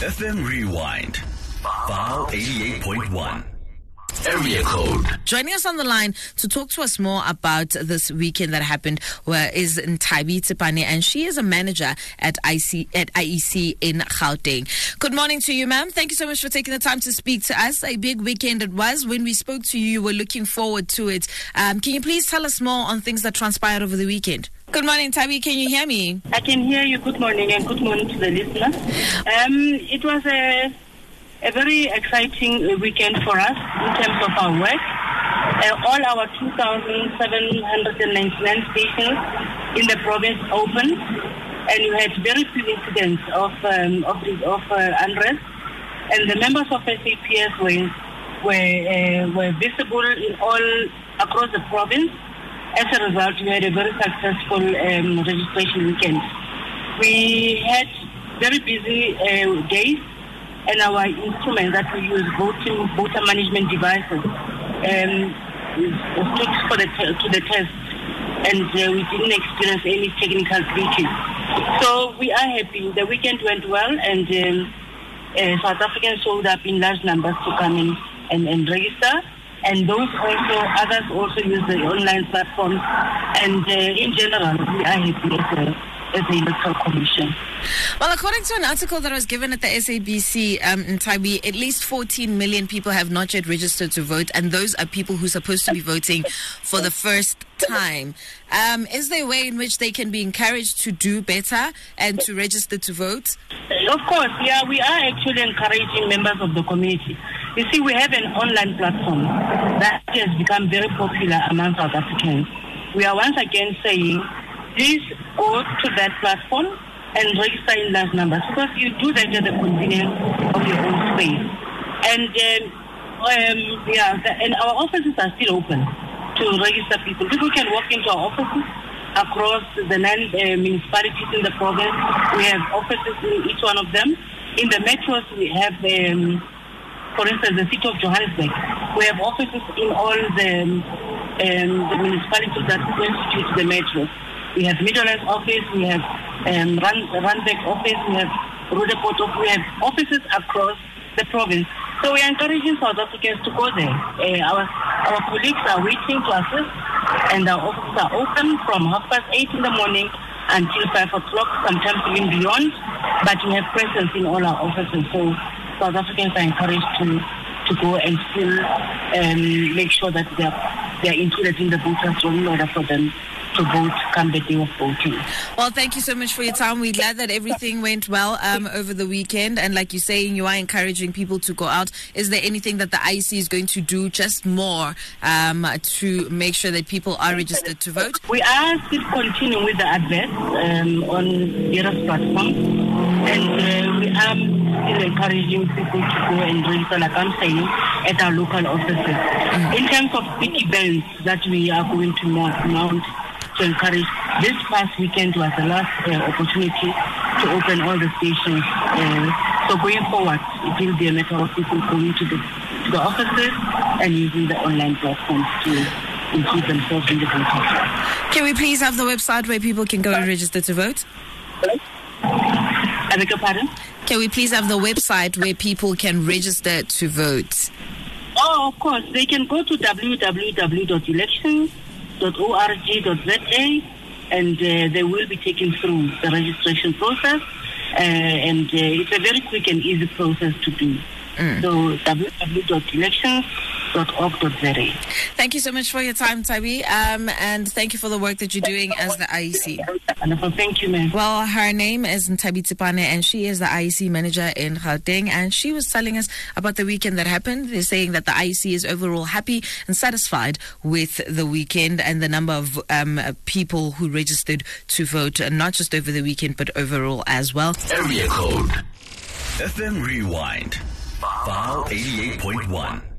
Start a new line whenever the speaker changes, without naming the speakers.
FM Rewind. File 88.1. Area code.
Joining us on the line to talk to us more about this weekend that happened where is Nthabi Tshipane, and she is a manager at IC at IEC in Gauteng. Good morning to you, ma'am. Thank you so much for taking the time to speak to us. A big weekend it was. When we spoke to you, you were looking forward to it. Um, can you please tell us more on things that transpired over the weekend? Good morning, Tabi. Can you hear me?
I can hear you. Good morning and good morning to the listener. Um, it was a, a very exciting weekend for us in terms of our work. Uh, all our 2,799 stations in the province opened, and we had very few incidents of um, of, of uh, unrest. And the members of SAPS were were, uh, were visible in all across the province as a result, we had a very successful um, registration weekend. We had very busy uh, days, and our instruments that we use, voting voter management devices, um, stood for the te- to the test, and uh, we didn't experience any technical glitches. So we are happy. The weekend went well, and um, uh, South Africans showed up in large numbers to come in and, and register and those also, others also use the online platforms. And uh, in general, we are happy as a, as the electoral commission.
Well, according to an article that was given at the SABC um, in Tabi, at least 14 million people have not yet registered to vote, and those are people who are supposed to be voting for the first time. Um, is there a way in which they can be encouraged to do better and to register to vote?
Of course, yeah, we are actually encouraging members of the community. You see, we have an online platform that has become very popular among South Africans. We are once again saying, please go to that platform and register in large numbers because you do that at the convenience of your own space. And um, um, yeah, and our offices are still open to register people. People can walk into our offices across the nine uh, municipalities in the province. We have offices in each one of them. In the metros, we have, um, for instance, the city of Johannesburg. We have offices in all the, um, the municipalities that constitute the metros. We have Midlands office, we have um, Rand, Randburg office, we have Roodepoort office, we have offices across the province. So we are encouraging South Africans to go there. Uh, our, our colleagues are waiting to assist, and our offices are open from half past eight in the morning until five o'clock, sometimes even beyond. But we have presence in all our offices, so South Africans are encouraged to to go and still um, make sure that they are, they are included in the voters roll in order for them to vote come the day of voting.
Well, thank you so much for your time. We're glad that everything went well um, over the weekend. And like you're saying, you are encouraging people to go out. Is there anything that the IEC is going to do just more um, to make sure that people are registered to vote?
We are still continuing with the adverts um, on various platforms. And uh, we are still encouraging people to go and register, like I'm saying, at our local offices. Mm-hmm. In terms of big events that we are going to mount, to encourage. This past weekend was the last uh, opportunity to open all the stations. Uh, so going forward, it will be a matter of people going to the, to the offices and using the online platforms to include themselves in the voting.
Can we please have the website where people can go and register to vote?
I beg your pardon?
Can we please have the website where people can register to vote?
Oh, of course. They can go to www.elections org.za and uh, they will be taken through the registration process uh, and uh, it's a very quick and easy process to do. Mm. So www.elections.org.za.
Thank you so much for your time, Tabi, um, and thank you for the work that you're doing as the IEC.
Wonderful. Thank you, ma'am.
Well, her name is Nthabi Tshipane, and she is the IEC manager in Gauteng, and she was telling us about the weekend that happened. They're saying that the IEC is overall happy and satisfied with the weekend and the number of um, people who registered to vote, not just over the weekend, but overall as well.
Area code FM Rewind. File 88.1.